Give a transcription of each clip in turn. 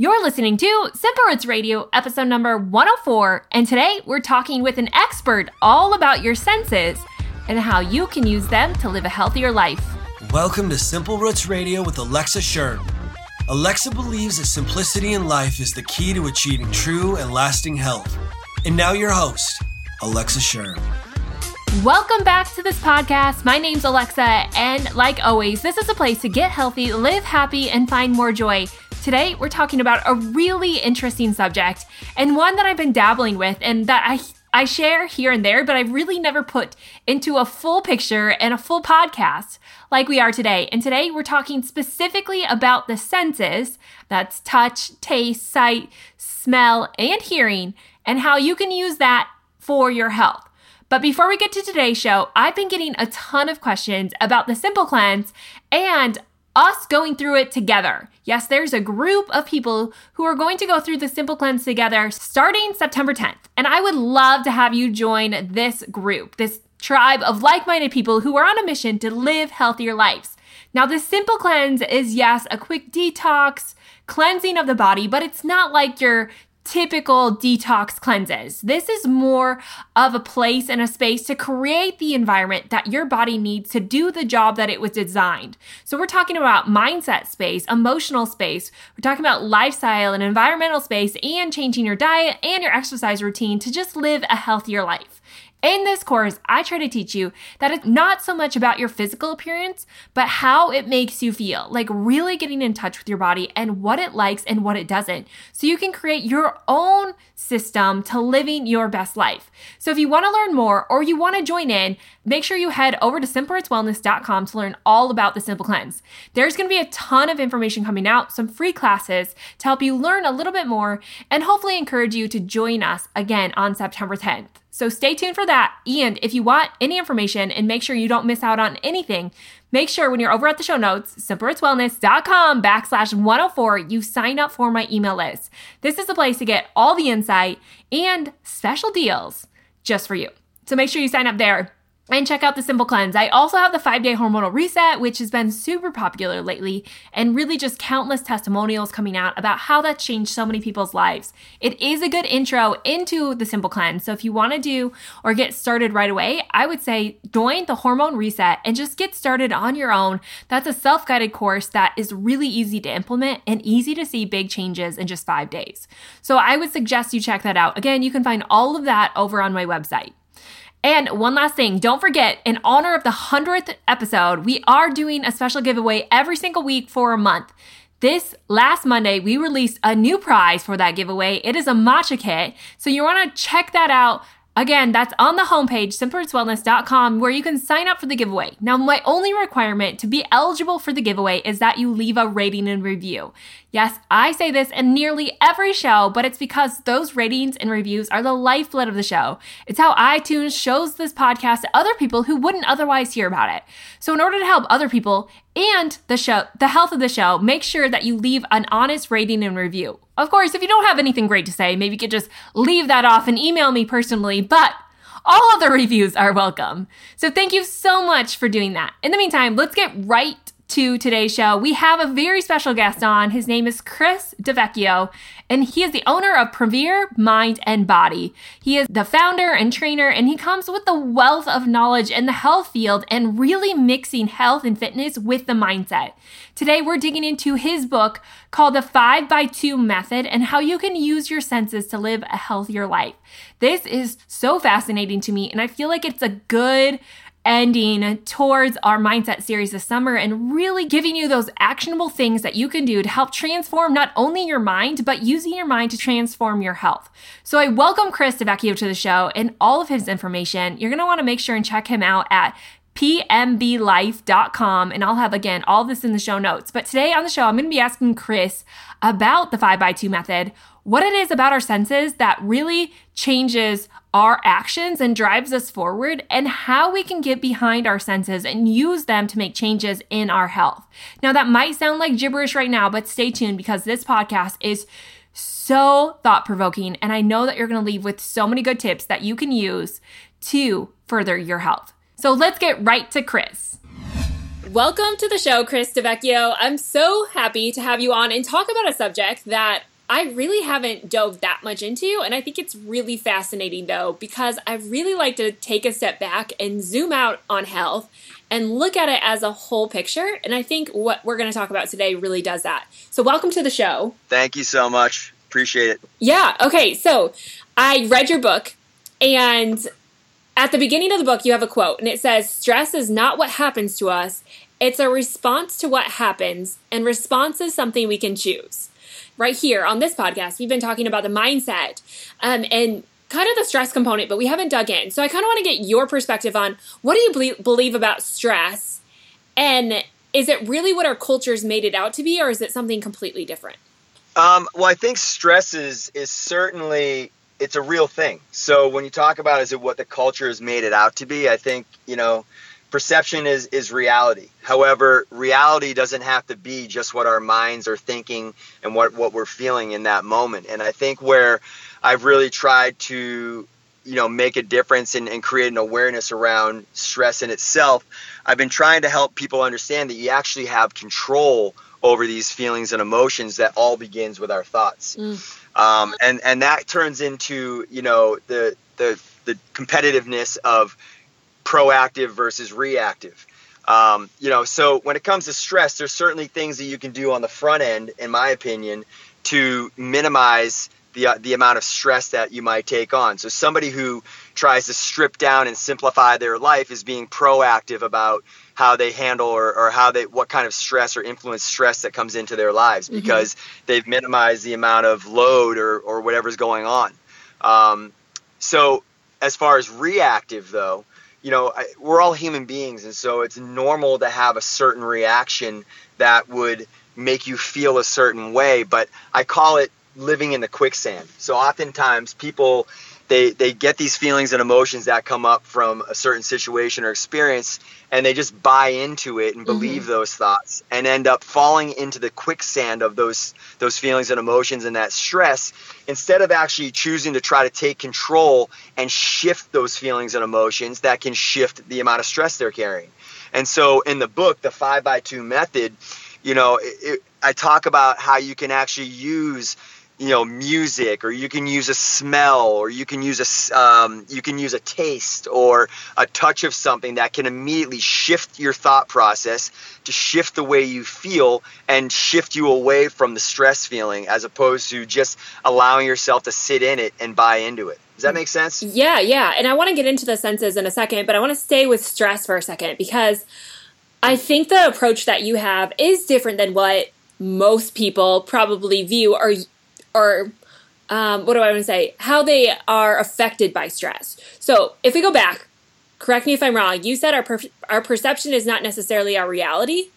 You're listening to Simple Roots Radio, episode number 104, and today we're talking with an expert all about your senses and how you can use them to live a healthier life. Welcome to Simple Roots Radio with Alexa Schirm. Alexa believes that simplicity in life is the key to achieving true and lasting health. And now, your host, Alexa Schirm. Welcome back to this podcast. My name's Alexa, and like always, this is a place to get healthy, live happy, and find more joy. Today, we're talking about a really interesting subject and one that I've been dabbling with and that I I share here and there, but I've really never put into a full picture and a full podcast like we are today. And today we're talking specifically about the senses that's touch, taste, sight, smell, and hearing, and how you can use that for your health. But before we get to today's show, I've been getting a ton of questions about the Simple Cleanse and us going through it together. Yes, there's a group of people who are going to go through the Simple Cleanse together starting September 10th. And I would love to have you join this group, this tribe of like minded people who are on a mission to live healthier lives. Now, the Simple Cleanse is, yes, a quick detox, cleansing of the body, but it's not like you're typical detox cleanses. This is more of a place and a space to create the environment that your body needs to do the job that it was designed. So, we're talking about mindset space, emotional space, we're talking about lifestyle and environmental space, and changing your diet and your exercise routine to just live a healthier life. In this course, I try to teach you that it's not so much about your physical appearance, but how it makes you feel, like really getting in touch with your body and what it likes and what it doesn't. So you can create your own system to living your best life. So if you want to learn more or you want to join in, make sure you head over to simplerootswellness.com to learn all about the Simple Cleanse. There's going to be a ton of information coming out, some free classes to help you learn a little bit more and hopefully encourage you to join us again on September 10th. So stay tuned for that. And if you want any information and make sure you don't miss out on anything, make sure when you're over at the show notes, simplerootswellness.com backslash 104, you sign up for my email list. This is the place to get all the insight and special deals just for you. So make sure you sign up there and check out the Simple Cleanse. I also have the five day hormonal reset, which has been super popular lately, and really just countless testimonials coming out about how that changed so many people's lives. It is a good intro into the Simple Cleanse. So if you want to do or get started right away, I would say join the hormone reset and just get started on your own. That's a self guided course that is really easy to implement and easy to see big changes in just five days. So I would suggest you check that out. Again, you can find all of that over on my website. And one last thing, don't forget, in honor of the 100th episode, we are doing a special giveaway every single week for a month. This last Monday, we released a new prize for that giveaway. It is a matcha kit. So you want to check that out. Again, that's on the homepage, simplerootswellness.com, where you can sign up for the giveaway. Now, my only requirement to be eligible for the giveaway is that you leave a rating and review. Yes, I say this in nearly every show, but it's because those ratings and reviews are the lifeblood of the show. It's how iTunes shows this podcast to other people who wouldn't otherwise hear about it. So, in order to help other people and the show, the health of the show, make sure that you leave an honest rating and review. Of course, if you don't have anything great to say, maybe you could just leave that off and email me personally, but all other reviews are welcome. So, thank you so much for doing that. In the meantime, let's get right to today's show, we have a very special guest on. His name is Chris DeVecchio, and he is the owner of Premier Mind and Body. He is the founder and trainer, and he comes with the wealth of knowledge in the health field and really mixing health and fitness with the mindset. Today, we're digging into his book called The 5 by 2 Method and how you can use your senses to live a healthier life. This is so fascinating to me, and I feel like it's a good ending towards our mindset series this summer and really giving you those actionable things that you can do to help transform not only your mind, but using your mind to transform your health. So I welcome Chris DeVecchio to the show and all of his information. You're going to want to make sure and check him out at pmblife.com. And I'll have, again, all this in the show notes. But today on the show, I'm going to be asking Chris about the 5x2 method, what it is about our senses that really changes our actions and drives us forward, and how we can get behind our senses and use them to make changes in our health. Now, that might sound like gibberish right now, but stay tuned because this podcast is so thought provoking, and I know that you're gonna leave with so many good tips that you can use to further your health. So let's get right to Chris. Welcome to the show, Chris DeVecchio. I'm so happy to have you on and talk about a subject that I really haven't dove that much into. And I think it's really fascinating, though, because I really like to take a step back and zoom out on health and look at it as a whole picture. And I think what we're going to talk about today really does that. So, welcome to the show. Thank you so much. Appreciate it. Yeah. Okay. So, I read your book, and at the beginning of the book, you have a quote, and it says, Stress is not what happens to us, it's a response to what happens, and response is something we can choose right here on this podcast, we've been talking about the mindset um, and kind of the stress component, but we haven't dug in. So I kind of want to get your perspective on what do you believe about stress? And is it really what our culture's made it out to be, or is it something completely different? Um, well, I think stress is, is certainly it's a real thing. So when you talk about is it what the culture has made it out to be, I think you know perception is is reality. However, reality doesn't have to be just what our minds are thinking and what what we're feeling in that moment. And I think where I've really tried to you know make a difference and, and create an awareness around stress in itself i've been trying to help people understand that you actually have control over these feelings and emotions that all begins with our thoughts mm. um, and and that turns into you know the the the competitiveness of proactive versus reactive. Um, you know, so when it comes to stress, there's certainly things that you can do on the front end, in my opinion, to minimize the uh, the amount of stress that you might take on. So somebody who tries to strip down and simplify their life is being proactive about how they handle or, or how they what kind of stress or influence stress that comes into their lives mm-hmm. because they've minimized the amount of load or or whatever's going on. Um, so as far as reactive though, you know, I, we're all human beings, and so it's normal to have a certain reaction that would make you feel a certain way. But I call it living in the quicksand. So oftentimes people they they get these feelings and emotions that come up from a certain situation or experience and they just buy into it and believe mm-hmm. those thoughts and end up falling into the quicksand of those those feelings and emotions and that stress instead of actually choosing to try to take control and shift those feelings and emotions that can shift the amount of stress they're carrying and so in the book the 5 by 2 method you know it, it, i talk about how you can actually use you know music or you can use a smell or you can use a um, you can use a taste or a touch of something that can immediately shift your thought process to shift the way you feel and shift you away from the stress feeling as opposed to just allowing yourself to sit in it and buy into it. Does that make sense? Yeah yeah. And i want to get into the senses in a second but i want to stay with stress for a second because i think the approach that you have is different than what most people probably view or or um, what do I want to say? How they are affected by stress. So if we go back, correct me if I'm wrong. You said our per- our perception is not necessarily our reality.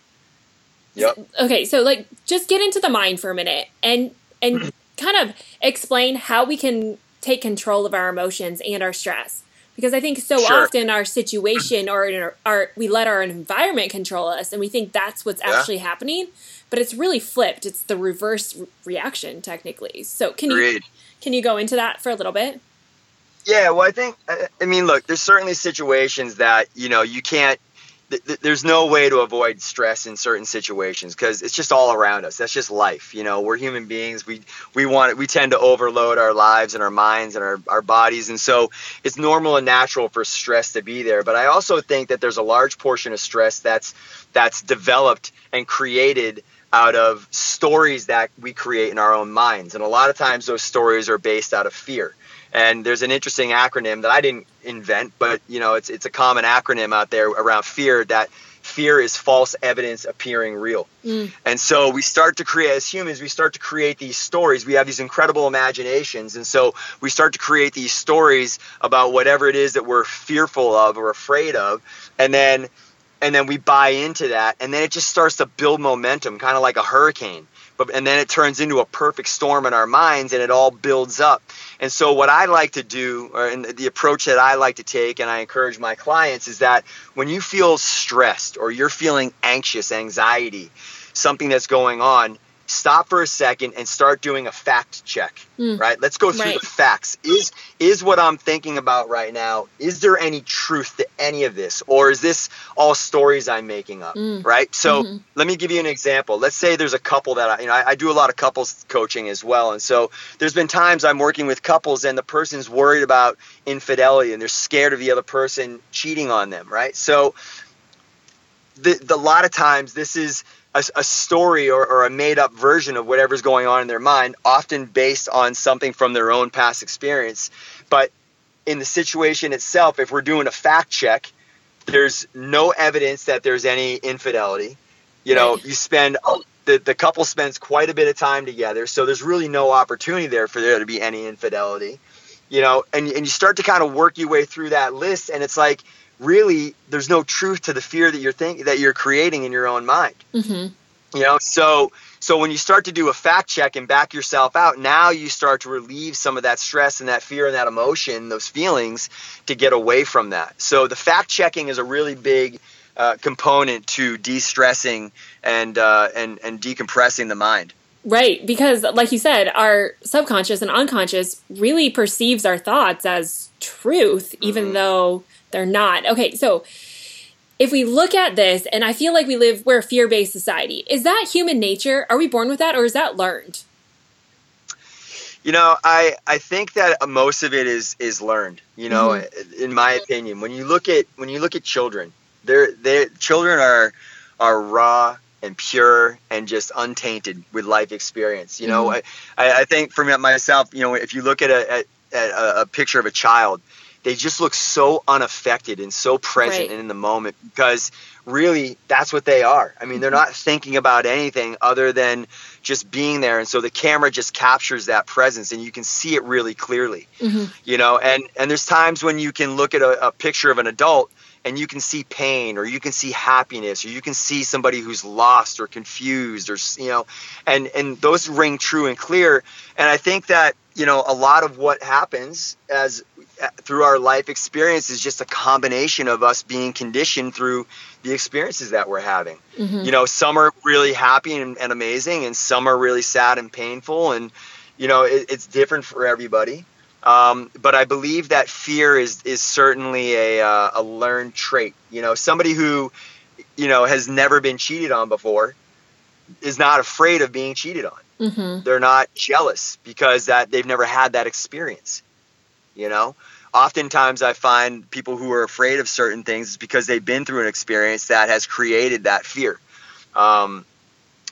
Yep. Okay, so like just get into the mind for a minute and and kind of explain how we can take control of our emotions and our stress. Because I think so sure. often our situation or our, our, we let our environment control us and we think that's what's yeah. actually happening but it's really flipped. It's the reverse reaction technically. So can you can you go into that for a little bit? Yeah, well, I think I mean, look, there's certainly situations that you know you can't. Th- there's no way to avoid stress in certain situations because it's just all around us. That's just life. You know, we're human beings. We we want we tend to overload our lives and our minds and our, our bodies, and so it's normal and natural for stress to be there. But I also think that there's a large portion of stress that's that's developed and created out of stories that we create in our own minds. And a lot of times those stories are based out of fear. And there's an interesting acronym that I didn't invent, but you know, it's it's a common acronym out there around fear that fear is false evidence appearing real. Mm. And so we start to create as humans, we start to create these stories. We have these incredible imaginations. And so we start to create these stories about whatever it is that we're fearful of or afraid of. And then and then we buy into that and then it just starts to build momentum kind of like a hurricane but and then it turns into a perfect storm in our minds and it all builds up and so what i like to do or the approach that i like to take and i encourage my clients is that when you feel stressed or you're feeling anxious anxiety something that's going on stop for a second and start doing a fact check. Mm. Right? Let's go through right. the facts. Is is what I'm thinking about right now? Is there any truth to any of this, or is this all stories I'm making up? Mm. Right? So mm-hmm. let me give you an example. Let's say there's a couple that I, you know I, I do a lot of couples coaching as well, and so there's been times I'm working with couples and the person's worried about infidelity and they're scared of the other person cheating on them. Right? So the, the a lot of times this is a, a story or, or, a made up version of whatever's going on in their mind, often based on something from their own past experience. But in the situation itself, if we're doing a fact check, there's no evidence that there's any infidelity. You know, you spend the, the couple spends quite a bit of time together, so there's really no opportunity there for there to be any infidelity. You know, and, and you start to kind of work your way through that list, and it's like really there's no truth to the fear that you're thinking that you're creating in your own mind. Mm-hmm. You know, so so when you start to do a fact check and back yourself out, now you start to relieve some of that stress and that fear and that emotion, those feelings, to get away from that. So the fact checking is a really big uh, component to de-stressing and uh, and and decompressing the mind. Right, because like you said, our subconscious and unconscious really perceives our thoughts as truth, even mm-hmm. though they're not. Okay, so if we look at this, and I feel like we live, we're a fear based society, is that human nature? Are we born with that or is that learned? You know, I, I think that most of it is is learned. You know, mm-hmm. in my opinion, when you look at when you look at children, they're they children are are raw and pure and just untainted with life experience. You know, mm-hmm. I, I think for myself, you know, if you look at a, at, at a, a picture of a child, they just look so unaffected and so present right. and in the moment because really that's what they are. I mean, they're not thinking about anything other than just being there and so the camera just captures that presence and you can see it really clearly. Mm-hmm. You know, and and there's times when you can look at a, a picture of an adult and you can see pain or you can see happiness or you can see somebody who's lost or confused or you know and and those ring true and clear and i think that you know a lot of what happens as through our life experience is just a combination of us being conditioned through the experiences that we're having. Mm-hmm. You know, some are really happy and, and, amazing, and some are really sad and painful, and you know, it, it's different for everybody. Um, but I believe that fear is is certainly a uh, a learned trait. You know, somebody who you know has never been cheated on before is not afraid of being cheated on. Mm-hmm. They're not jealous because that they've never had that experience. You know, oftentimes I find people who are afraid of certain things is because they've been through an experience that has created that fear. Um,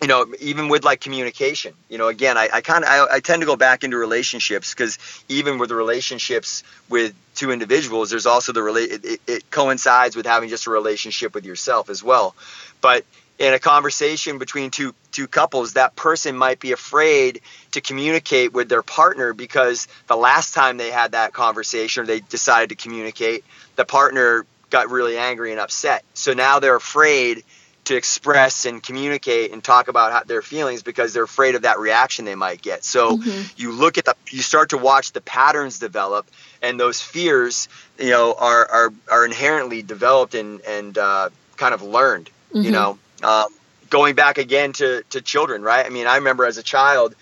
you know, even with like communication, you know, again, I, I kind of, I, I, tend to go back into relationships because even with relationships with two individuals, there's also the relate, it, it, it coincides with having just a relationship with yourself as well. But in a conversation between two two couples that person might be afraid to communicate with their partner because the last time they had that conversation or they decided to communicate the partner got really angry and upset so now they're afraid to express and communicate and talk about how, their feelings because they're afraid of that reaction they might get so mm-hmm. you look at the you start to watch the patterns develop and those fears you know are are, are inherently developed and and uh, kind of learned mm-hmm. you know um, going back again to, to children, right? I mean, I remember as a child,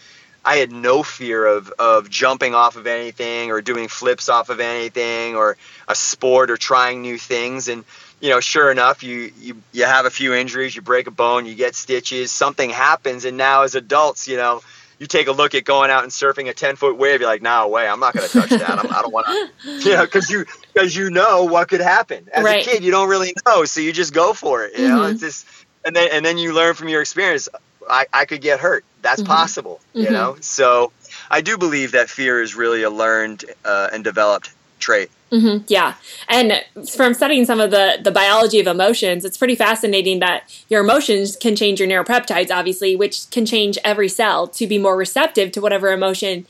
I had no fear of, of jumping off of anything or doing flips off of anything or a sport or trying new things. And, you know, sure enough, you, you, you have a few injuries, you break a bone, you get stitches, something happens. And now as adults, you know, you take a look at going out and surfing a 10 foot wave, you're like, no way, I'm not going to touch that. I'm, I do not want to, you know, cause you, cause you know what could happen as right. a kid, you don't really know. So you just go for it. You mm-hmm. know, it's just, and then and then you learn from your experience. I, I could get hurt. That's mm-hmm. possible, you mm-hmm. know. So I do believe that fear is really a learned uh, and developed trait. Mm-hmm. Yeah, and from studying some of the the biology of emotions, it's pretty fascinating that your emotions can change your neuropeptides, obviously, which can change every cell to be more receptive to whatever emotion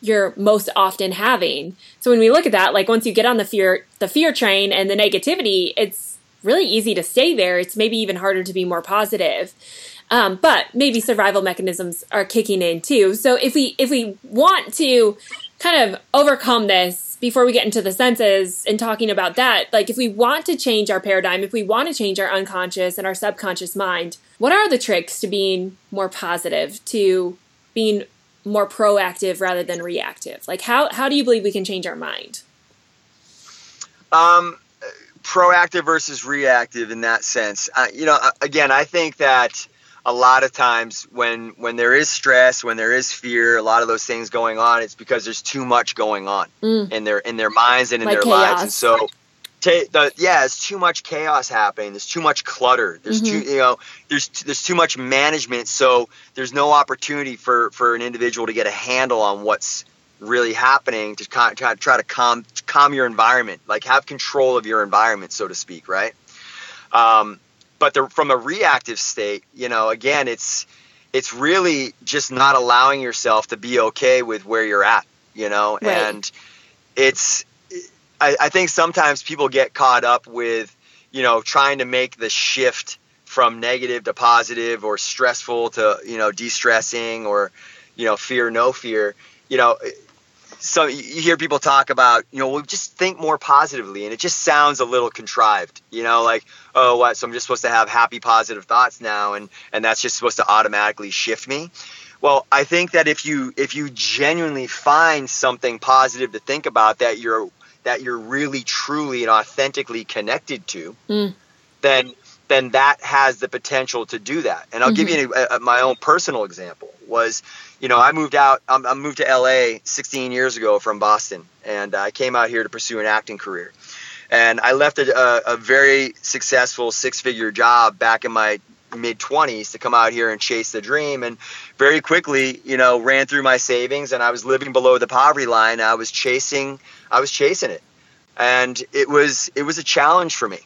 you're most often having. So when we look at that, like once you get on the fear the fear train and the negativity, it's really easy to stay there. It's maybe even harder to be more positive. Um, but maybe survival mechanisms are kicking in too. So if we if we want to kind of overcome this before we get into the senses and talking about that, like if we want to change our paradigm, if we want to change our unconscious and our subconscious mind, what are the tricks to being more positive, to being more proactive rather than reactive? Like how how do you believe we can change our mind? Um proactive versus reactive in that sense. Uh, you know, again, I think that a lot of times when when there is stress, when there is fear, a lot of those things going on, it's because there's too much going on mm. in their in their minds and in like their chaos. lives. And so the, yeah, it's too much chaos happening. There's too much clutter. There's mm-hmm. too you know there's there's too much management. So there's no opportunity for for an individual to get a handle on what's really happening to try, try to calm calm your environment, like have control of your environment, so to speak, right? Um, but the, from a reactive state, you know, again, it's it's really just not allowing yourself to be okay with where you're at, you know, right. and it's I, I think sometimes people get caught up with you know trying to make the shift from negative to positive or stressful to you know de-stressing or you know fear no fear you know so you hear people talk about, you know, well, just think more positively, and it just sounds a little contrived, you know, like, oh, what? So I'm just supposed to have happy, positive thoughts now, and and that's just supposed to automatically shift me. Well, I think that if you if you genuinely find something positive to think about that you're that you're really truly and authentically connected to, mm. then then that has the potential to do that. And I'll mm-hmm. give you mm-hmm. a, a, my own personal example was, you know, I moved out, I moved to LA 16 years ago from Boston, and I came out here to pursue an acting career. And I left a, a very successful six figure job back in my mid 20s to come out here and chase the dream. And very quickly, you know, ran through my savings and I was living below the poverty line. I was chasing, I was chasing it. And it was, it was a challenge for me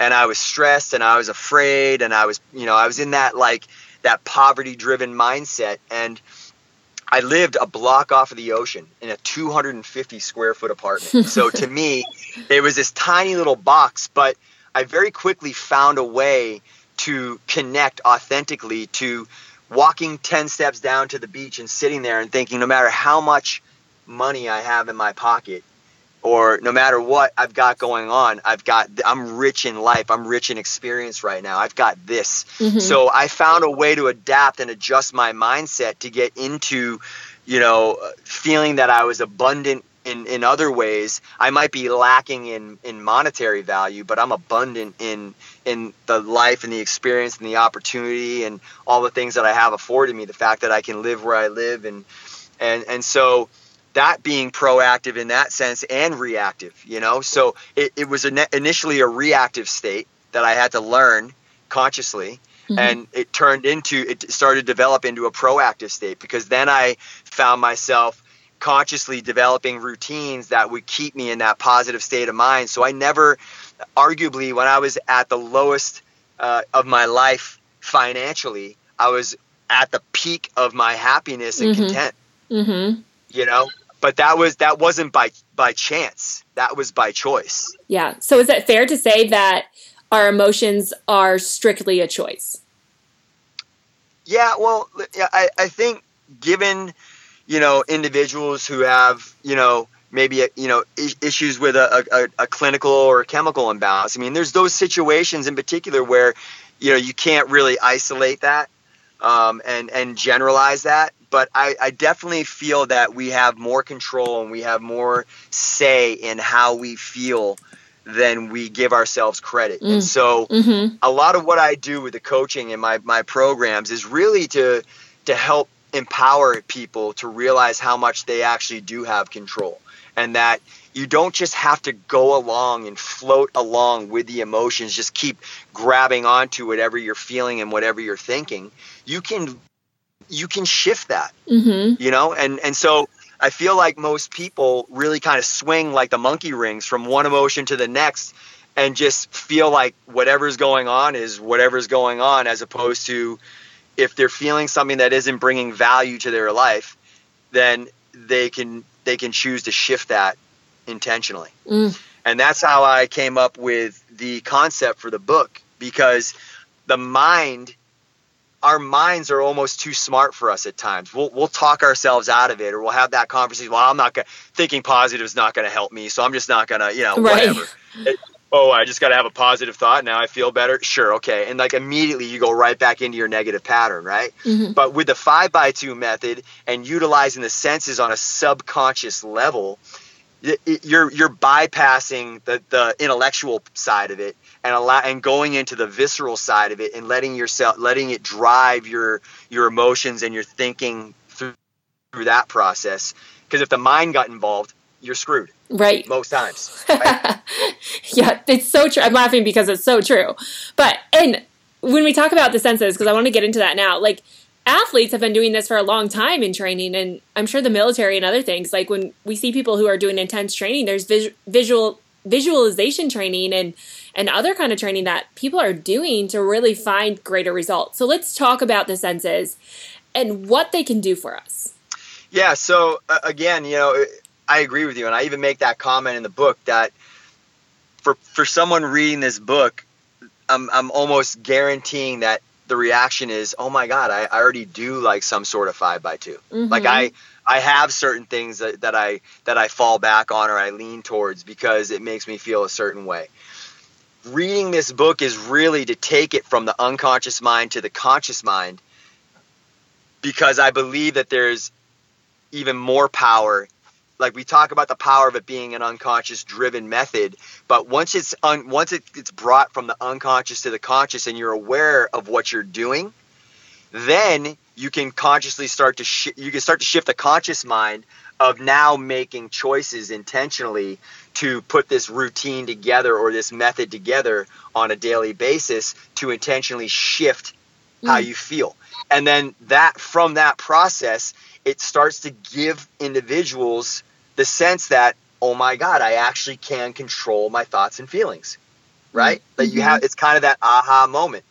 and I was stressed and I was afraid and I was, you know, I was in that like that poverty driven mindset and I lived a block off of the ocean in a 250 square foot apartment. so to me, it was this tiny little box, but I very quickly found a way to connect authentically to walking 10 steps down to the beach and sitting there and thinking no matter how much money I have in my pocket, or no matter what I've got going on, I've got I'm rich in life. I'm rich in experience right now. I've got this. Mm-hmm. So I found a way to adapt and adjust my mindset to get into, you know, feeling that I was abundant in, in other ways. I might be lacking in, in monetary value, but I'm abundant in in the life and the experience and the opportunity and all the things that I have afforded me. The fact that I can live where I live and and and so that being proactive in that sense and reactive, you know. So it, it was initially a reactive state that I had to learn consciously. Mm-hmm. And it turned into, it started to develop into a proactive state because then I found myself consciously developing routines that would keep me in that positive state of mind. So I never, arguably, when I was at the lowest uh, of my life financially, I was at the peak of my happiness and mm-hmm. content. Mm-hmm. You know, but that was that wasn't by by chance. That was by choice. Yeah. So is it fair to say that our emotions are strictly a choice? Yeah well i, I think given you know individuals who have you know maybe you know issues with a, a, a clinical or a chemical imbalance i mean there's those situations in particular where you know you can't really isolate that um, and and generalize that but I, I, definitely feel that we have more control and we have more say in how we feel than we give ourselves credit. Mm. And so mm-hmm. a lot of what I do with the coaching and my, my programs is really to to help empower people to realize how much they actually do have control and that you don't just have to go along and float along with the emotions just keep grabbing onto whatever you're feeling and whatever you're thinking you can you can shift that mm-hmm. you know and and so i feel like most people really kind of swing like the monkey rings from one emotion to the next and just feel like whatever's going on is whatever's going on as opposed to if they're feeling something that isn't bringing value to their life then they can they can choose to shift that intentionally mm. and that's how i came up with the concept for the book because the mind our minds are almost too smart for us at times. We'll we'll talk ourselves out of it, or we'll have that conversation. Well, I'm not gonna thinking positive is not gonna help me, so I'm just not gonna, you know, right. whatever. It, oh, I just got to have a positive thought. Now I feel better. Sure, okay, and like immediately you go right back into your negative pattern, right? Mm-hmm. But with the five by two method and utilizing the senses on a subconscious level, you're you're bypassing the the intellectual side of it and allow and going into the visceral side of it and letting yourself letting it drive your your emotions and your thinking through, through that process. Because if the mind got involved you're screwed. Right. Most times right? yeah it's so true. I'm laughing because it's so true. But and when we talk about the senses because i want to get into that now like athletes have been doing this for a long time in training and i'm sure the military and other things like when we see people who are doing intense training there's vis- visual visualization training and and other kind of training that people are doing to really find greater results. So let's talk about the senses and what they can do for us. Yeah, so uh, again, you know, I agree with you and I even make that comment in the book that for for someone reading this book, I'm I'm almost guaranteeing that the reaction is, "Oh my god, I, I already do like some sort of 5 by 2." Mm-hmm. Like I I have certain things that, that I that I fall back on or I lean towards because it makes me feel a certain way. Reading this book is really to take it from the unconscious mind to the conscious mind because I believe that there's even more power. Like we talk about the power of it being an unconscious driven method but once it's un, once it, it's brought from the unconscious to the conscious and you're aware of what you're doing then you can consciously start to sh- you can start to shift the conscious mind of now making choices intentionally to put this routine together or this method together on a daily basis to intentionally shift mm. how you feel and then that from that process it starts to give individuals the sense that oh my god i actually can control my thoughts and feelings right mm-hmm. that you have it's kind of that aha moment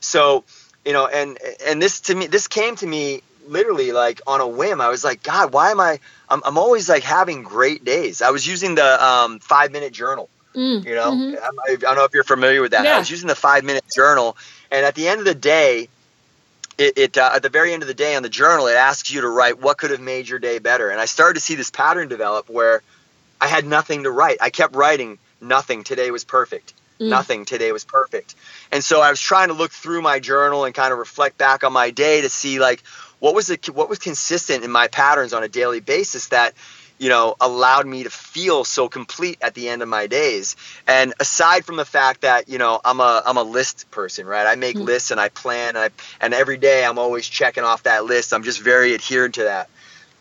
so you know, and and this to me, this came to me literally like on a whim. I was like, God, why am I? I'm, I'm always like having great days. I was using the um, five minute journal. Mm, you know, mm-hmm. I, I, don't know if you're familiar with that. Yeah. I was using the five minute journal, and at the end of the day, it, it uh, at the very end of the day on the journal, it asks you to write what could have made your day better. And I started to see this pattern develop where I had nothing to write. I kept writing nothing. Today was perfect. Mm. Nothing today was perfect. And so I was trying to look through my journal and kind of reflect back on my day to see like what was the what was consistent in my patterns on a daily basis that you know allowed me to feel so complete at the end of my days? And aside from the fact that you know i'm a i'm a list person right? I make mm lists and i plan and, I, and every day i'm always checking off that list. I'm just very adherent to that.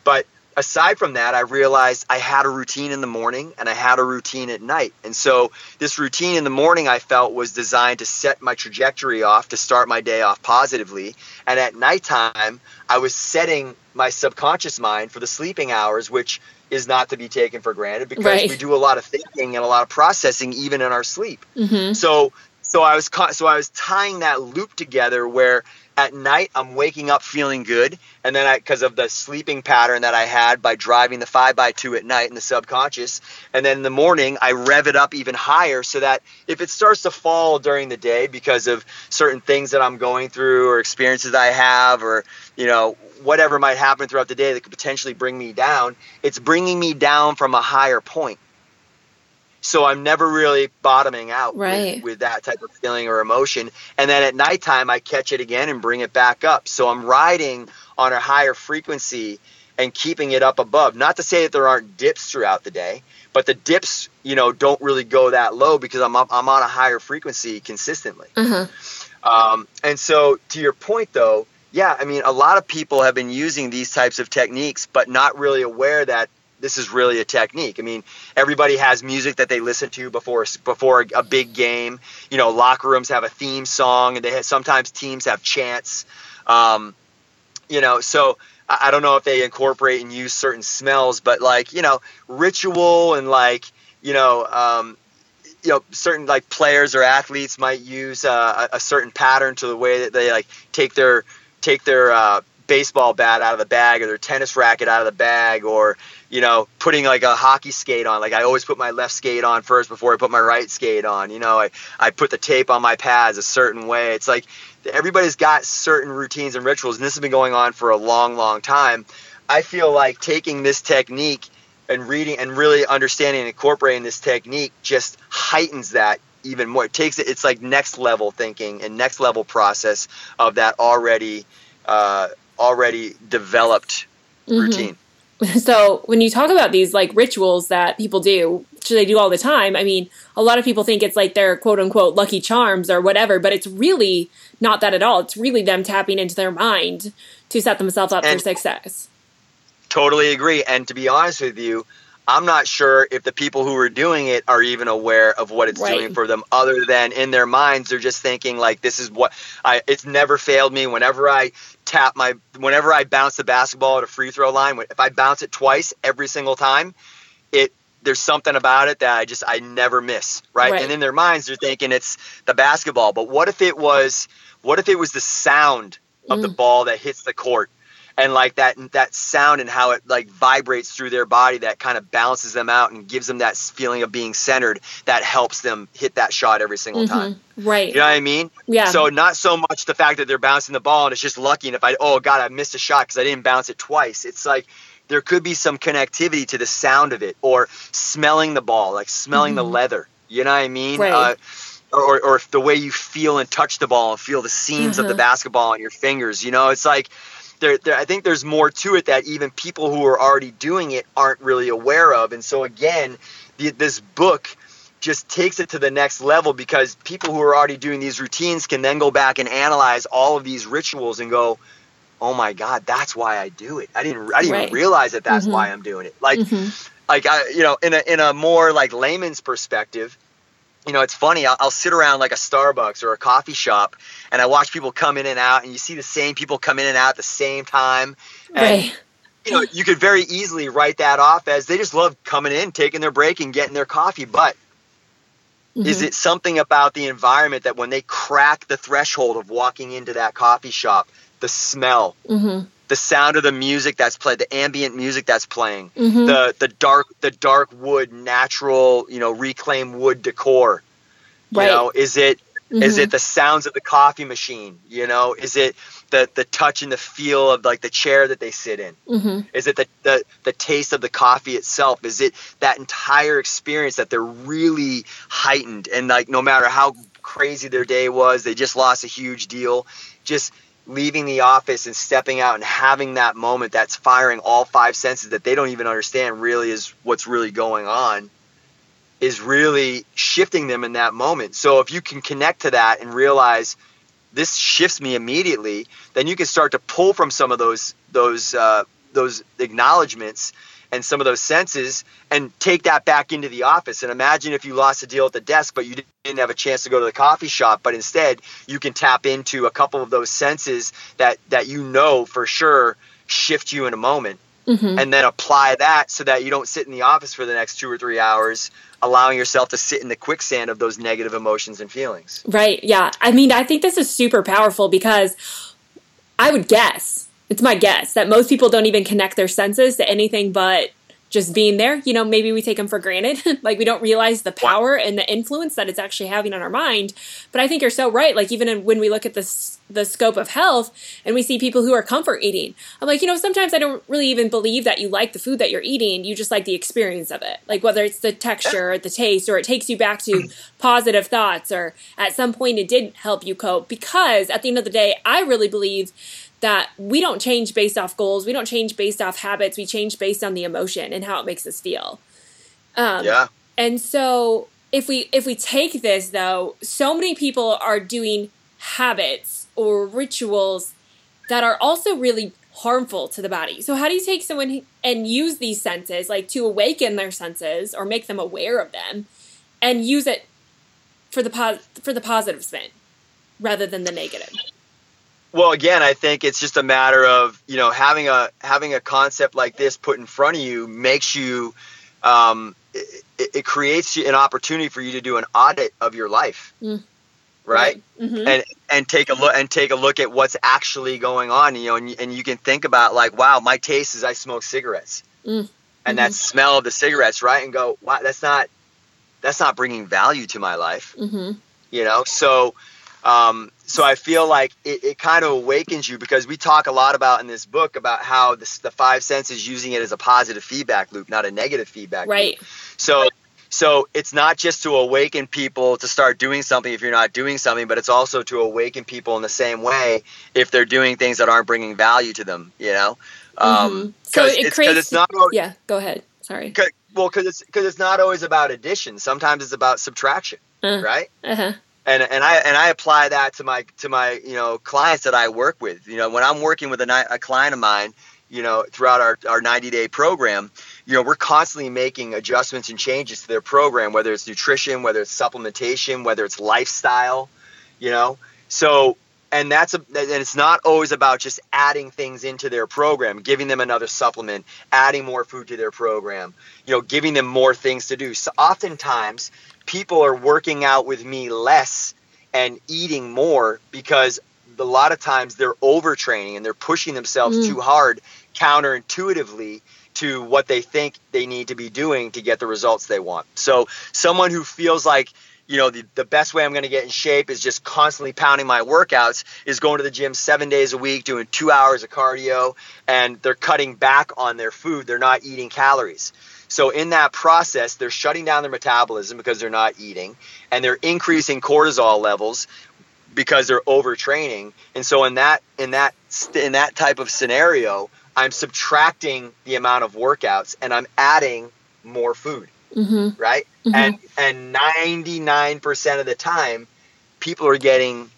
But aside from that, I realized I had a routine in the morning and I had a routine at night. And so this routine in the morning I felt was designed to set my trajectory off to start my day off positively. And at nighttime, I was setting my subconscious mind for the sleeping hours, which is not to be taken for granted because right. we do a lot of thinking and a lot of processing even in our sleep. Mm-hmm. So so I was so I was tying that loop together where at night i'm waking up feeling good. And then i because of the sleeping pattern that i had by driving the 5 by 2 at night in the subconscious. And then in the morning i rev it up even higher so that if it starts to fall during the day because of certain things that i'm going through or experiences i have or you know whatever might happen throughout the day that could potentially bring me down it's bringing me down from a higher point so I'm never really bottoming out right. with, with, that type of feeling or emotion. And then at nighttime, I catch it again and bring it back up. So I'm riding on a higher frequency and keeping it up above. Not to say that there aren't dips throughout the day, but the dips, you know, don't really go that low because I'm up, I'm on a higher frequency consistently. Uh-huh. Um, and so, to your point, though, yeah, I mean, a lot of people have been using these types of techniques, but not really aware that this is really a technique. I mean, everybody has music that they listen to before before a big game. You know, locker rooms have a theme song, and they have, sometimes teams have chants. Um, you know, so I don't know if they incorporate and use certain smells, but like you know, ritual and like you know. Um, you know, certain like players or athletes might use uh, a certain pattern to the way that they like take their take their uh, baseball bat out of the bag or their tennis racket out of the bag or you know putting like a hockey skate on. Like i always put my left skate on first before i put my right skate on. You know i, I put the tape on my pads a certain way. It's like everybody's got certain routines and rituals and this has been going on for a long long time. I feel like taking this technique and reading and really understanding and incorporating this technique just heightens that even more. It takes it it's like next level thinking and next level process of that already uh, already developed mm-hmm. routine. So when you talk about these like rituals that people do, which they do all the time, I mean, a lot of people think it's like their quote unquote lucky charms or whatever, but it's really not that at all. It's really them tapping into their mind to set themselves up and for success. Totally agree. And to be honest with you, I'm not sure if the people who are doing it are even aware of what it's right. doing for them, other than in their minds they're just thinking like this is what I. It's never failed me. Whenever I tap my, whenever I bounce the basketball at a free throw line, if I bounce it twice every single time, it there's something about it that I just I never miss, right? right? And in their minds they're thinking it's the basketball, but what if it was what if it was the sound of mm. the ball that hits the court? And like that that sound and how it like vibrates through their body that kind of balances them out and gives them that feeling of being centered that helps them hit that shot every single mm-hmm. time right you know what i mean yeah so not so much the fact that they're bouncing the ball and it's just lucky and if i oh god i missed a shot because i didn't bounce it twice it's like there could be some connectivity to the sound of it or smelling the ball like smelling mm-hmm. the leather you know what i mean right. Uh, or, or the way you feel and touch the ball and feel the seams of the mm-hmm. basketball on your fingers you know it's like there, there, I think there's more to it that even people who are already doing it aren't really aware of. And so again, the, this book just takes it to the next level because people who are already doing these routines can then go back and analyze all of these rituals and go, "Oh my God, that's why I do it. I didn't, I didn't right. even realize that that's mm-hmm. why I'm doing it." Like, mm-hmm. like I, you know, in a in a more like layman's perspective, you know, it's funny. I'll, I'll, sit around like a Starbucks or a coffee shop, and I watch people come in and out, and you see the same people come in and out at the same time. And, right. You know, you could very easily write that off as they just love coming in, taking their break, and getting their coffee. But mm-hmm. is it something about the environment that when they crack the threshold of walking into that coffee shop, the smell, mm-hmm the sound of the music that's played, the ambient music that's playing, mm-hmm. the the dark the dark wood, natural, you know, reclaimed wood decor. Right. You know, is it mm-hmm. is it the sounds of the coffee machine? You know, is it the the touch and the feel of like the chair that they sit in? Mm-hmm. Is it the, the the taste of the coffee itself? Is it that entire experience that they're really heightened and like no matter how crazy their day was, they just lost a huge deal. Just leaving the office and stepping out and having that moment that's firing all five senses that they don't even understand really is what's really going on is really shifting them in that moment. So if you can connect to that and realize this shifts me immediately, then you can start to pull from some of those those uh, those acknowledgments and some of those senses and take that back into the office. And imagine if you lost a deal at the desk, but you didn't have a chance to go to the coffee shop, but instead you can tap into a couple of those senses that, that you know for sure shift you in a moment. Mm-hmm. And then apply that so that you don't sit in the office for the next two or three hours, allowing yourself to sit in the quicksand of those negative emotions and feelings. Right. Yeah. I mean, I think this is super powerful because I would guess it's my guess that most people don't even connect their senses to anything but just being there. You know, maybe we take them for granted. like we don't realize the power and the influence that it's actually having on our mind. But I think you're so right. Like even in, when we look at this the scope of health and we see people who are comfort eating. I'm like, you know, sometimes I don't really even believe that you like the food that you're eating. You just like the experience of it. Like whether it's the texture or the taste or it takes you back to positive thoughts or at some point it did help you cope because at the end of the day, I really believe that we don't change based off goals. We don't change based off habits. We change based on the emotion and how it makes us feel. Um, yeah. And so if we if we take this though, so many people are doing habits or rituals that are also really harmful to the body. So how do you take someone and use these senses like to awaken their senses or make them aware of them and use it for the pos- for the positive spin rather than the negative? Well, again, I think it's just a matter of you know having a having a concept like this put in front of you makes you um, it, it, creates you an opportunity for you to do an audit of your life. Mm. right? Mm-hmm. And and take a look and take a look at what's actually going on. You know, and, and you can think about like, wow, my taste is I smoke cigarettes, mm. and that mm-hmm. smell of the cigarettes, right? And go, wow, that's not that's not bringing value to my life. Mm-hmm. You know, so um, so I feel like it, it, kind of awakens you because we talk a lot about in this book about how this, the five senses using it as a positive feedback loop, not a negative feedback right. loop. So so it's not just to awaken people to start doing something if you're not doing something, but it's also to awaken people in the same way if they're doing things that aren't bringing value to them. You know, um, mm-hmm. so it it's, creates. It's not always, yeah, go ahead. Sorry. Cause, well, because it's because it's not always about addition. Sometimes it's about subtraction, uh, right? Uh-huh. And and I and I apply that to my to my you know clients that I work with. You know, when I'm working with a, a client of mine, you know, throughout our our 90 day program you know, we're constantly making adjustments and changes to their program, whether it's nutrition, whether it's supplementation, whether it's lifestyle, you know. So, and that's a, and it's not always about just adding things into their program, giving them another supplement, adding more food to their program, you know, giving them more things to do. So, oftentimes, people are working out with me less and eating more because a lot of times they're overtraining and they're pushing themselves mm. too hard counterintuitively to what they think they need to be doing to get the results they want. So someone who feels like you know the, the best way i'm going to get in shape is just constantly pounding my workouts is going to the gym seven days a week doing two hours of cardio and they're cutting back on their food they're not eating calories so in that process they're shutting down their metabolism because they're not eating and they're increasing cortisol levels because they're overtraining and so in that in that in that type of scenario I'm subtracting the amount of workouts and I'm adding more food. Mm-hmm. Right? Mm-hmm. And and 99% of the time people are getting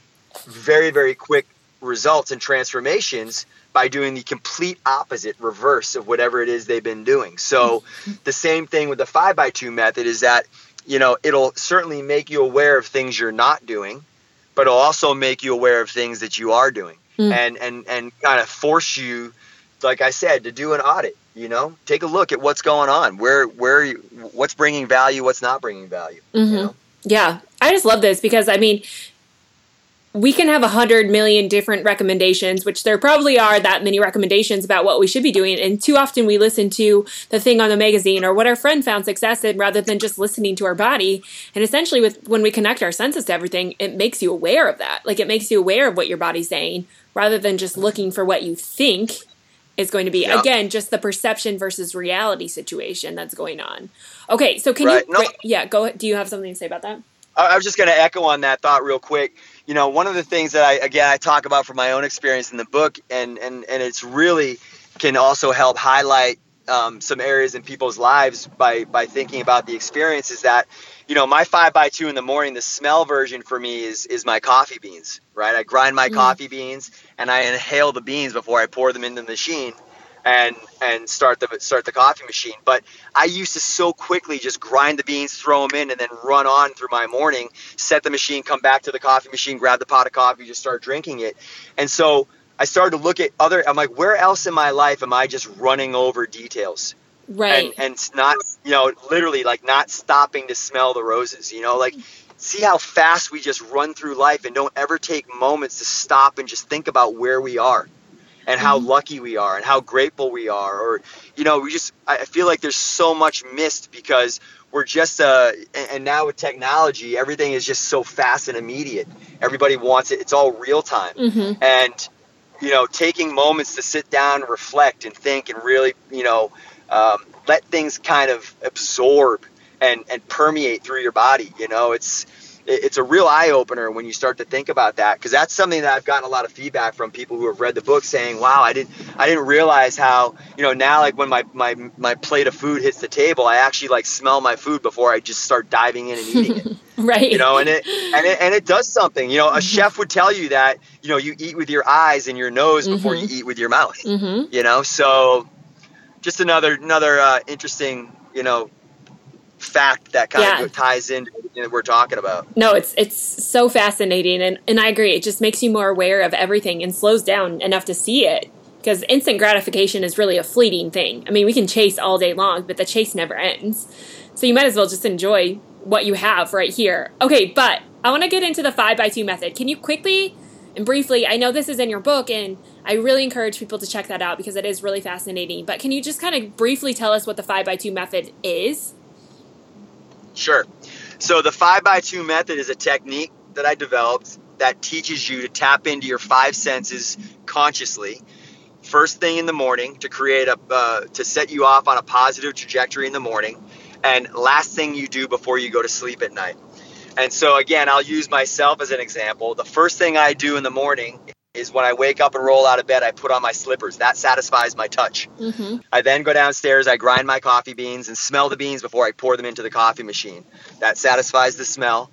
very very quick results and transformations by doing the complete opposite reverse of whatever it is they've been doing. So the same thing with the 5 by 2 method is that you know, it'll certainly make you aware of things you're not doing, but it'll also make you aware of things that you are doing. Mm. And and and kind of force you like I said, to do an audit. You know, take a look at what's going on, where where what's bringing value, what's not bringing value. Mm-hmm. You know? Yeah, I just love this because I mean, we can have a hundred million different recommendations, which there probably are that many recommendations about what we should be doing. And too often we listen to the thing on the magazine or what our friend found success in rather than just listening to our body. And essentially with when we connect our senses to everything, it makes you aware of that. Like it makes you aware of what your body's saying rather than just looking for what you think is going to be yep. again just the perception versus reality situation that's going on. Okay, so can right. you? No. Yeah, go. Do you have something to say about that? I was just going to echo on that thought real quick. You know, one of the things that I again I talk about from my own experience in the book, and and and it's really can also help highlight um, some areas in people's lives by by thinking about the experience is that you know, my five by two in the morning, the smell version for me is is my coffee beans, right? I grind my mm. coffee beans and I inhale the beans before I pour them into the machine and and start the start the coffee machine. But I used to so quickly just grind the beans, throw them in, and then run on through my morning, set the machine, come back to the coffee machine, grab the pot of coffee, just start drinking it. And so I started to look at other. I'm like, where else in my life am I just running over details? right and, and not you know literally like not stopping to smell the roses you know like see how fast we just run through life and don't ever take moments to stop and just think about where we are and how mm-hmm. lucky we are and how grateful we are or you know we just i feel like there's so much missed because we're just uh and now with technology everything is just so fast and immediate everybody wants it it's all real time mm-hmm. and you know taking moments to sit down and reflect and think and really you know um, let things kind of absorb and, and permeate through your body. You know, it's it's a real eye opener when you start to think about that because that's something that I've gotten a lot of feedback from people who have read the book saying, "Wow, I didn't I didn't realize how you know now like when my my my plate of food hits the table, I actually like smell my food before I just start diving in and eating it." right. You know, and it and it and it does something. You know, a mm-hmm. chef would tell you that you know you eat with your eyes and your nose before mm-hmm. you eat with your mouth. Mm-hmm. You know, so just another another uh, interesting you know fact that kind yeah. of ties into what we're talking about. No, it's it's so fascinating, and and I agree. It just makes you more aware of everything and slows down enough to see it. Because instant gratification is really a fleeting thing. I mean, we can chase all day long, but the chase never ends. So you might as well just enjoy what you have right here. Okay, but I want to get into the five by two method. Can you quickly and briefly, I know this is in your book, and I really encourage people to check that out because it is really fascinating. But can you just kind of briefly tell us what the five by two method is? Sure. So the five by two method is a technique that I developed that teaches you to tap into your five senses consciously first thing in the morning to create a uh, to set you off on a positive trajectory in the morning and last thing you do before you go to sleep at night and so again i'll use myself as an example the first thing i do in the morning is when i wake up and roll out of bed i put on my slippers that satisfies my touch mm-hmm. i then go downstairs i grind my coffee beans and smell the beans before i pour them into the coffee machine that satisfies the smell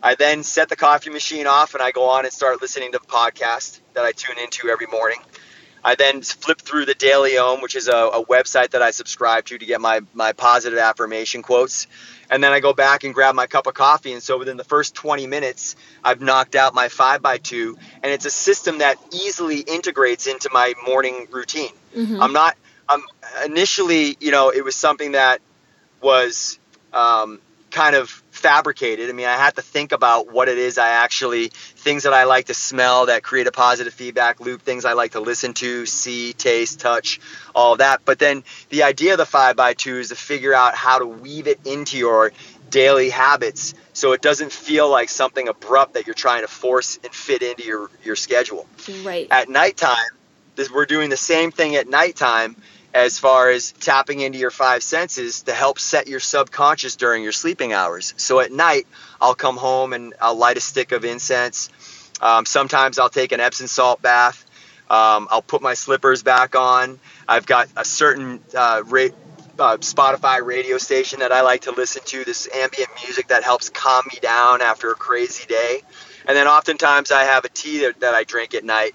I then set the coffee machine off and I go on and start listening to the podcast that I tune into every morning. I then flip through the Daily Om, which is a, a, website that I subscribe to to get my, my positive affirmation quotes. And then I go back and grab my cup of coffee. And so within the first 20 minutes, I've knocked out my 5 by 2 And it's a system that easily integrates into my morning routine. Mm-hmm. I'm not, I'm initially, you know, it was something that was um, kind of fabricated. I mean, I had to think about what it is I actually, things that I like to smell that create a positive feedback loop, things I like to listen to, see, taste, touch, all that. But then the idea of the 5 by 2 is to figure out how to weave it into your daily habits so it doesn't feel like something abrupt that you're trying to force and fit into your, your schedule. Right. At nighttime, this, we're doing the same thing at nighttime as far as tapping into your five senses to help set your subconscious during your sleeping hours. So at night, I'll come home and I'll light a stick of incense. Um, sometimes I'll take an Epsom salt bath. Um, I'll put my slippers back on. I've got a certain uh, uh, Spotify radio station that I like to listen to, this ambient music that helps calm me down after a crazy day. And then oftentimes I have a tea that, that I drink at night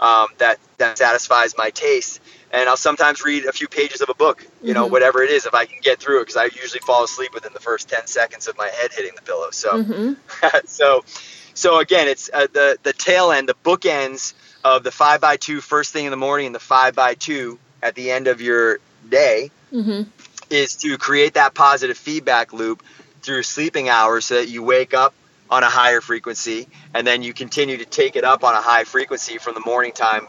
um, that, that satisfies my taste and I'll sometimes read a few pages of a book, you know, mm-hmm. whatever it is, if I can get through it, because I usually fall asleep within the first ten seconds of my head hitting the pillow. So, mm-hmm. so, so again, it's uh, the the tail end, the bookends of the five by two first thing in the morning and the five by two at the end of your day mm-hmm. is to create that positive feedback loop through sleeping hours, so that you wake up on a higher frequency, and then you continue to take it up on a high frequency from the morning time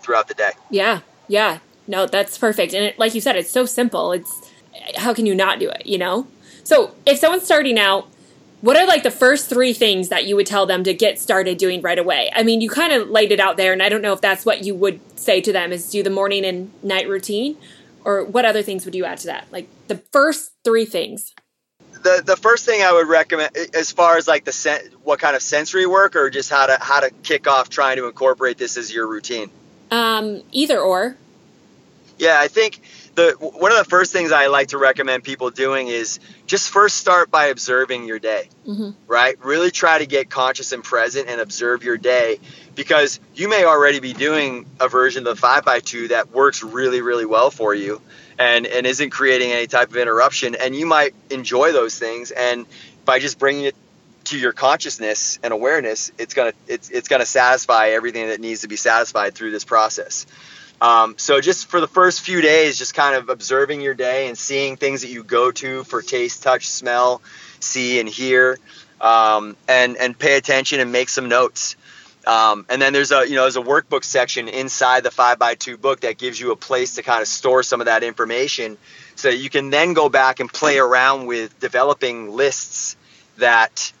throughout the day. Yeah, yeah, no, that's perfect. And it, like you said, it's so simple. It's how can you not do it, you know? So if someone's starting out, what are like the first three things that you would tell them to get started doing right away? I mean, you kind of laid it out there, and I don't know if that's what you would say to them is do the morning and night routine, or what other things would you add to that? Like the first three things. The, the first thing I would recommend, as far as like the sen- what kind of sensory work, or just how to how to kick off trying to incorporate this as your routine. Um, either or. Yeah, I think the one of the first things I like to recommend people doing is just first start by observing your day. Mm-hmm. Right? Really try to get conscious and present and observe your day because you may already be doing a version of the 5 by 2 that works really really well for you and and isn't creating any type of interruption and you might enjoy those things and by just bringing it to your consciousness and awareness, it's gonna it's it's gonna satisfy everything that needs to be satisfied through this process. Um, so just for the first few days, just kind of observing your day and seeing things that you go to for taste, touch, smell, see, and hear, um, and and pay attention and make some notes. Um, and then there's a you know there's a workbook section inside the five by two book that gives you a place to kind of store some of that information, so that you can then go back and play around with developing lists that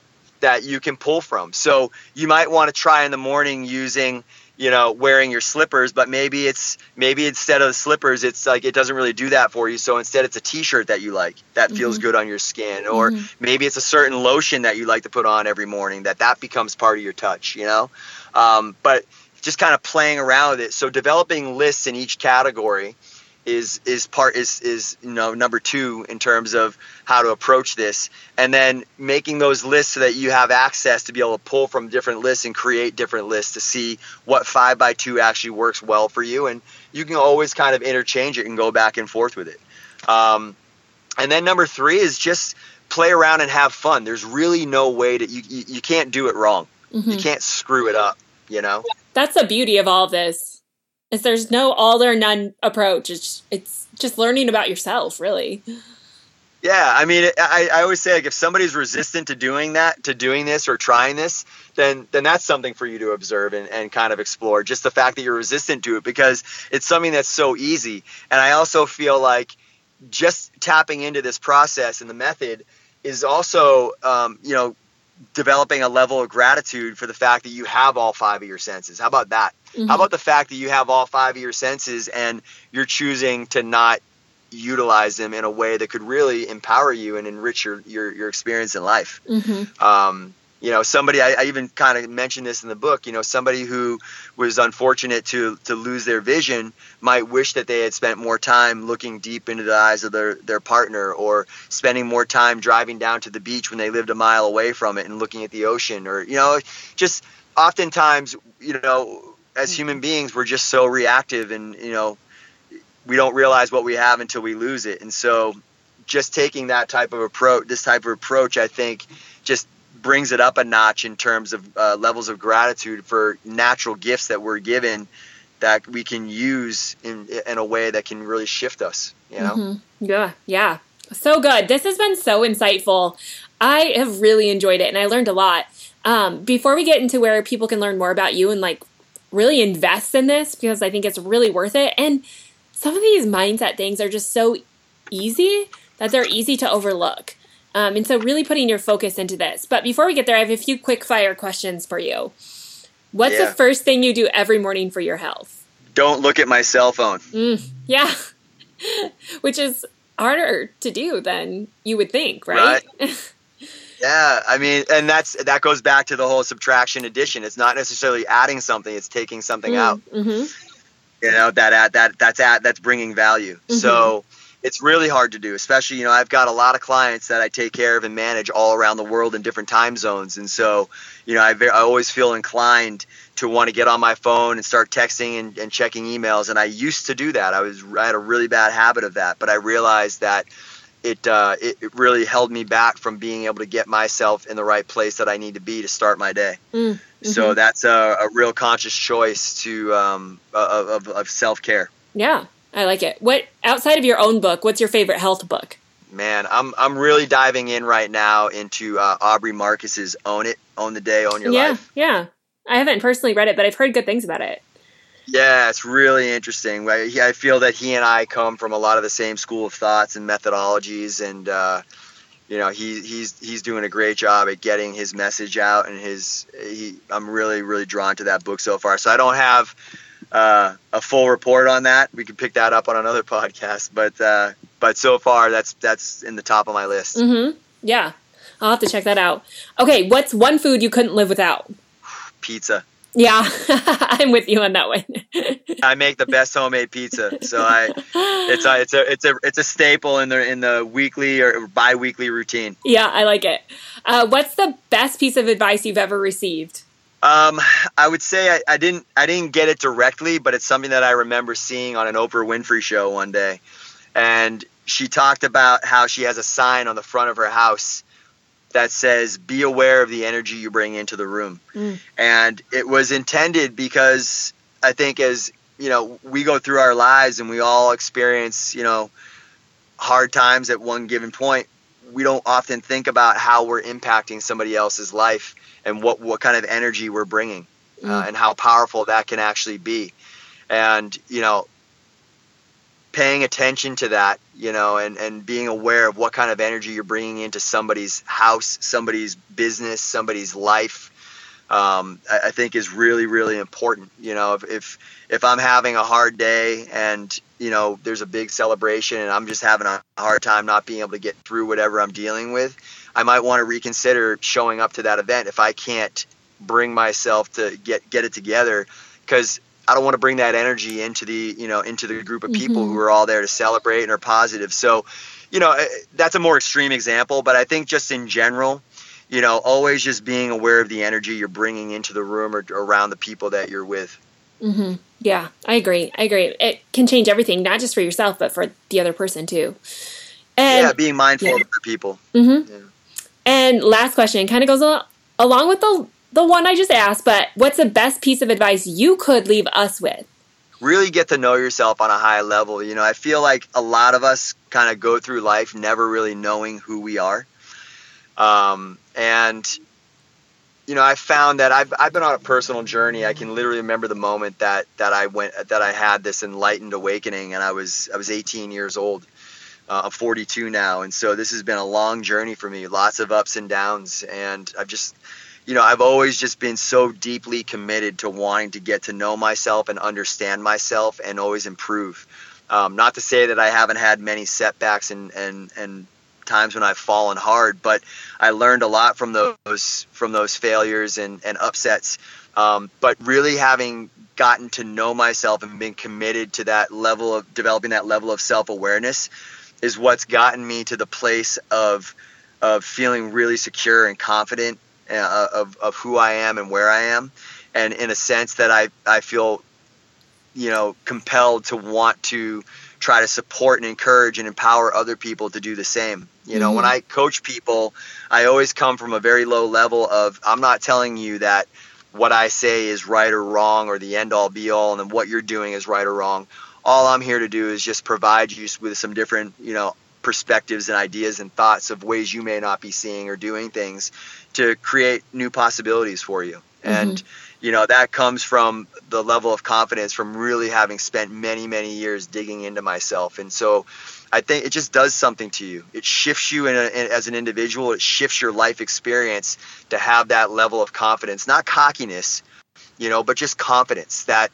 that you can pull from. So you might want to try in the morning using you know wearing your slippers but maybe it's maybe instead of slippers it's like it doesn't really do that for you so instead it's a t-shirt that you like that mm-hmm. feels good on your skin or mm-hmm. maybe it's a certain lotion that you like to put on every morning that that becomes part of your touch you know um, but just kind of playing around with it so developing lists in each category is is part is is you know number two in terms of how to approach this. And then making those lists so that you have access to be able to pull from different lists and create different lists to see what five by two actually works well for you. And you can always kind of interchange it and go back and forth with it. Um, and then number three is just play around and have fun. There's really no way that you you, you can't do it wrong. Mm-hmm. you can't screw it up you know? That's the beauty of all this is there's no all or none approach. It's it's just learning about yourself, really. Yeah, I mean, I, I always say like if somebody's resistant to doing that, to doing this or trying this, then then that's something for you to observe and, and kind of explore. Just the fact that you're resistant to it because it's something that's so easy. And I also feel like just tapping into this process and the method is also, um, you know, developing a level of gratitude for the fact that you have all five of your senses. How about that? Mm-hmm. How about the fact that you have all five of your senses and you're choosing to not utilize them in a way that could really empower you and enrich your your, your experience in life. Mm-hmm. Um, you know, somebody I, I even kind of mentioned this in the book. You know, somebody who was unfortunate to to lose their vision might wish that they had spent more time looking deep into the eyes of their their partner, or spending more time driving down to the beach when they lived a mile away from it and looking at the ocean, or you know, just oftentimes, you know, as human beings, we're just so reactive and you know we don't realize what we have until we lose it. And so just taking that type of approach, this type of approach, I think just brings it up a notch in terms of uh, levels of gratitude for natural gifts that we're given that we can use in, in a way that can really shift us, you know? Mm-hmm. Yeah. Yeah. So good. This has been so insightful. I have really enjoyed it and I learned a lot. Um, before we get into where people can learn more about you and like really invest in this because I think it's really worth it. And some of these mindset things are just so easy that they're easy to overlook. Um, and so, really putting your focus into this. But before we get there, I have a few quick fire questions for you. What's yeah. the first thing you do every morning for your health? Don't look at my cell phone. Mm, yeah. Which is harder to do than you would think, right? right. yeah, I mean, and that's that goes back to the whole subtraction addition. It's not necessarily adding something; it's taking something mm, out. Mm-hmm you know that at that that's at that's bringing value mm-hmm. so it's really hard to do especially you know i've got a lot of clients that i take care of and manage all around the world in different time zones and so you know i, I always feel inclined to want to get on my phone and start texting and, and checking emails and i used to do that i was i had a really bad habit of that but i realized that it, uh, it, it really held me back from being able to get myself in the right place that I need to be to start my day. Mm. So mm-hmm. that's a, a, real conscious choice to um, of, of, of self care. Yeah, I like it. What outside of your own book? What's your favorite health book? Man, I'm I'm really diving in right now into uh, Aubrey Marcus's "Own It, Own the Day, Own Your yeah, Life." Yeah, yeah, I haven't personally read it, but I've heard good things about it. Yeah, it's really interesting. I feel that he and I come from a lot of the same school of thoughts and methodologies, and uh, you know he he's he's doing a great job at getting his message out and his he I'm really really drawn to that book so far. So I don't have uh, a full report on that. We could pick that up on another podcast, but uh, but so far that's that's in the top of my list. Mm-hmm. Yeah, I'll have to check that out. Okay, what's one food you couldn't live without? Pizza. Yeah, I'm with you on that one. I make the best homemade pizza, so I it's a it's a it's a it's a staple in the in the weekly or biweekly routine. Yeah, I like it. Uh, what's the best piece of advice you've ever received? Um, I would say I, I didn't I didn't get it directly, but it's something that I remember seeing on an Oprah Winfrey show one day, and she talked about how she has a sign on the front of her house that says be aware of the energy you bring into the room mm. and it was intended because i think as you know we go through our lives and we all experience you know hard times at one given point we don't often think about how we're impacting somebody else's life and what what kind of energy we're bringing uh, mm. uh, and how powerful that can actually be and you know paying attention to that, you know, and, and being aware of what kind of energy you're bringing into somebody's house, somebody's business, somebody's life, um, I, I, think is really, really important. You know, if, if, if I'm having a hard day and, you know, there's a big celebration and I'm just having a hard time not being able to get through whatever I'm dealing with, I might want to reconsider showing up to that event if I can't bring myself to get, get it together. Because I don't want to bring that energy into the you know into the group of people mm-hmm. who are all there to celebrate and are positive. So, you know, eh, that's a more extreme example, but I think just in general, you know, always just being aware of the energy you're bringing into the room or around the people that you're with. Mm-hmm. Yeah, I agree. I agree. It can change everything, not just for yourself, but for the other person too. And, yeah, being mindful yeah. of other people. Mm-hmm. Yeah. And last question kind of goes along with the the one I just asked, but what's the best piece of advice you could leave us with? really get to know yourself on a high level. You know, I feel like a lot of us kind of go through life never really knowing who we are. Um, and you know, I found that I've, I've been on a personal journey. I can literally remember the moment that, that I went, that I had this enlightened awakening and I was, I was 18 years old. Uh, I'm 42 now. And so this has been a long journey for me, lots of ups and downs. And I've just, you know, I've always just been so deeply committed to wanting to get to know myself and understand myself and always improve. Um, not to say that I haven't had many setbacks and, and, and times when I've fallen hard, but I learned a lot from those from those failures and, and upsets. Um, but really having gotten to know myself and been committed to that level of developing that level of self awareness is what's gotten me to the place of of feeling really secure and confident uh, of of who I am and where I am, and in a sense that I I feel you know compelled to want to try to support and encourage and empower other people to do the same. You know, mm-hmm. when I coach people, I always come from a very low level of I'm not telling you that what I say is right or wrong or the end all be all and then what you're doing is right or wrong. All I'm here to do is just provide you with some different, you know, perspectives and ideas and thoughts of ways you may not be seeing or doing things to create new possibilities for you. Mm-hmm. And you know that comes from the level of confidence from really having spent many many years digging into myself and so i think it just does something to you it shifts you in, a, in as an individual it shifts your life experience to have that level of confidence not cockiness you know but just confidence that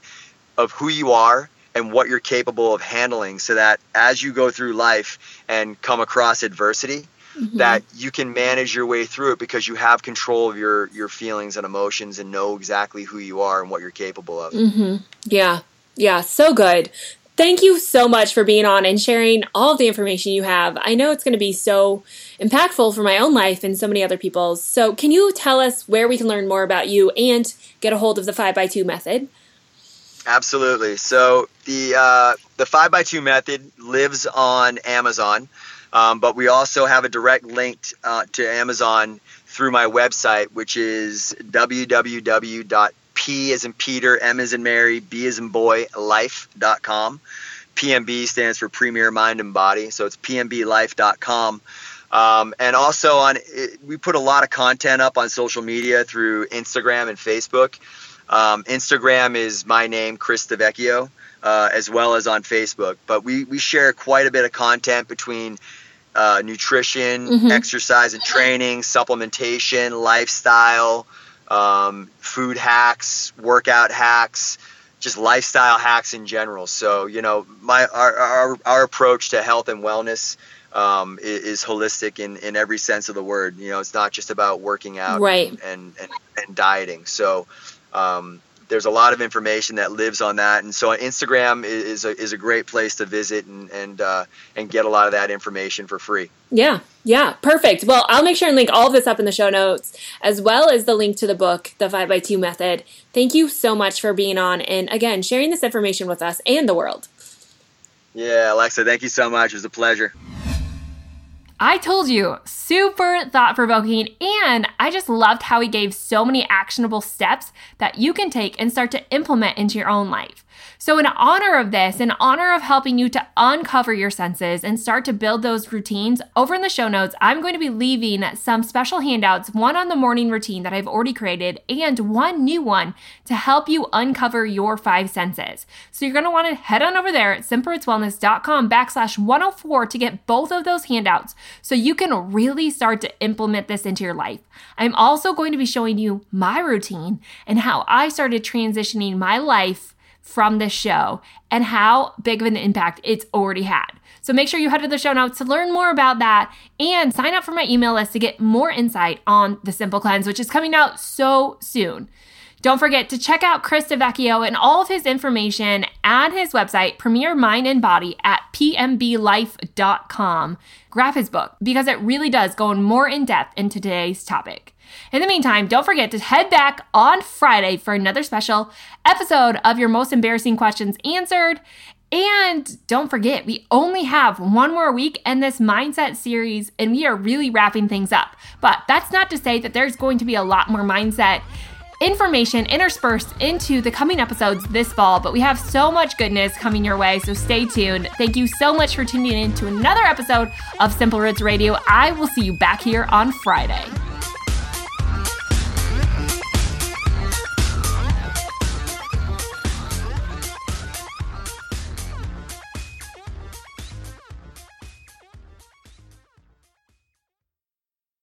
of who you are and what you're capable of handling so that as you go through life and come across adversity mm-hmm. that you can manage your way through it because you have control of your your feelings and emotions and know exactly who you are and what you're capable of. Mm-hmm. Yeah, yeah, so good. Thank you so much for being on and sharing all the information you have. I know it's going to be so impactful for my own life and so many other people's. So, can you tell us where we can learn more about you and get a hold of the 5x2 method? Absolutely. So, the uh, the 5x2 method lives on Amazon. Um, but we also have a direct link uh, to Amazon through my website, which is www.p as in Peter, M as in Mary, B as in boy, life.com. PMB stands for Premier Mind and Body, so it's pmblife.com. Um, and also on, it, we put a lot of content up on social media through Instagram and Facebook. Um, Instagram is my name, Chris DeVecchio, uh, as well as on Facebook. But we, we share quite a bit of content between uh, nutrition, mm-hmm. exercise and training, supplementation, lifestyle, um, food hacks, workout hacks, just lifestyle hacks in general. So you know, my our our, our approach to health and wellness um, is, is, holistic in, in every sense of the word. You know, it's not just about working out right. and, and, and dieting. So um, there's a lot of information that lives on that, and so Instagram is a, is a great place to visit and and uh, and get a lot of that information for free. Yeah, yeah, perfect. Well, I'll make sure and link all of this up in the show notes, as well as the link to the book, The Five by Two Method. Thank you so much for being on, and again, sharing this information with us and the world. Yeah, Alexa, thank you so much. It was a pleasure. I told you, super thought provoking, and I just loved how he gave so many actionable steps that you can take and start to implement into your own life. So, in honor of this, in honor of helping you to uncover your senses and start to build those routines, over in the show notes, I'm going to be leaving some special handouts one on the morning routine that I've already created, and one new one to help you uncover your five senses. So, you're going to want to head on over there at simplerootswellness.com backslash 104 to get both of those handouts so you can really start to implement this into your life. I'm also going to be showing you my routine and how I started transitioning my life from this show and how big of an impact it's already had. So make sure you head to the show notes to learn more about that and sign up for my email list to get more insight on the Simple Cleanse, which is coming out so soon. Don't forget to check out Chris DeVecchio and all of his information at his website, Premier Mind and Body, at pmblife.com. Grab his book because it really does go in more in depth into today's topic. In the meantime, don't forget to head back on Friday for another special episode of your most embarrassing questions answered. And don't forget, we only have one more week in this mindset series, and we are really wrapping things up. But that's not to say that there's going to be a lot more mindset information interspersed into the coming episodes this fall, but we have so much goodness coming your way, so stay tuned. Thank you so much for tuning in to another episode of Simple Roots Radio. I will see you back here on Friday.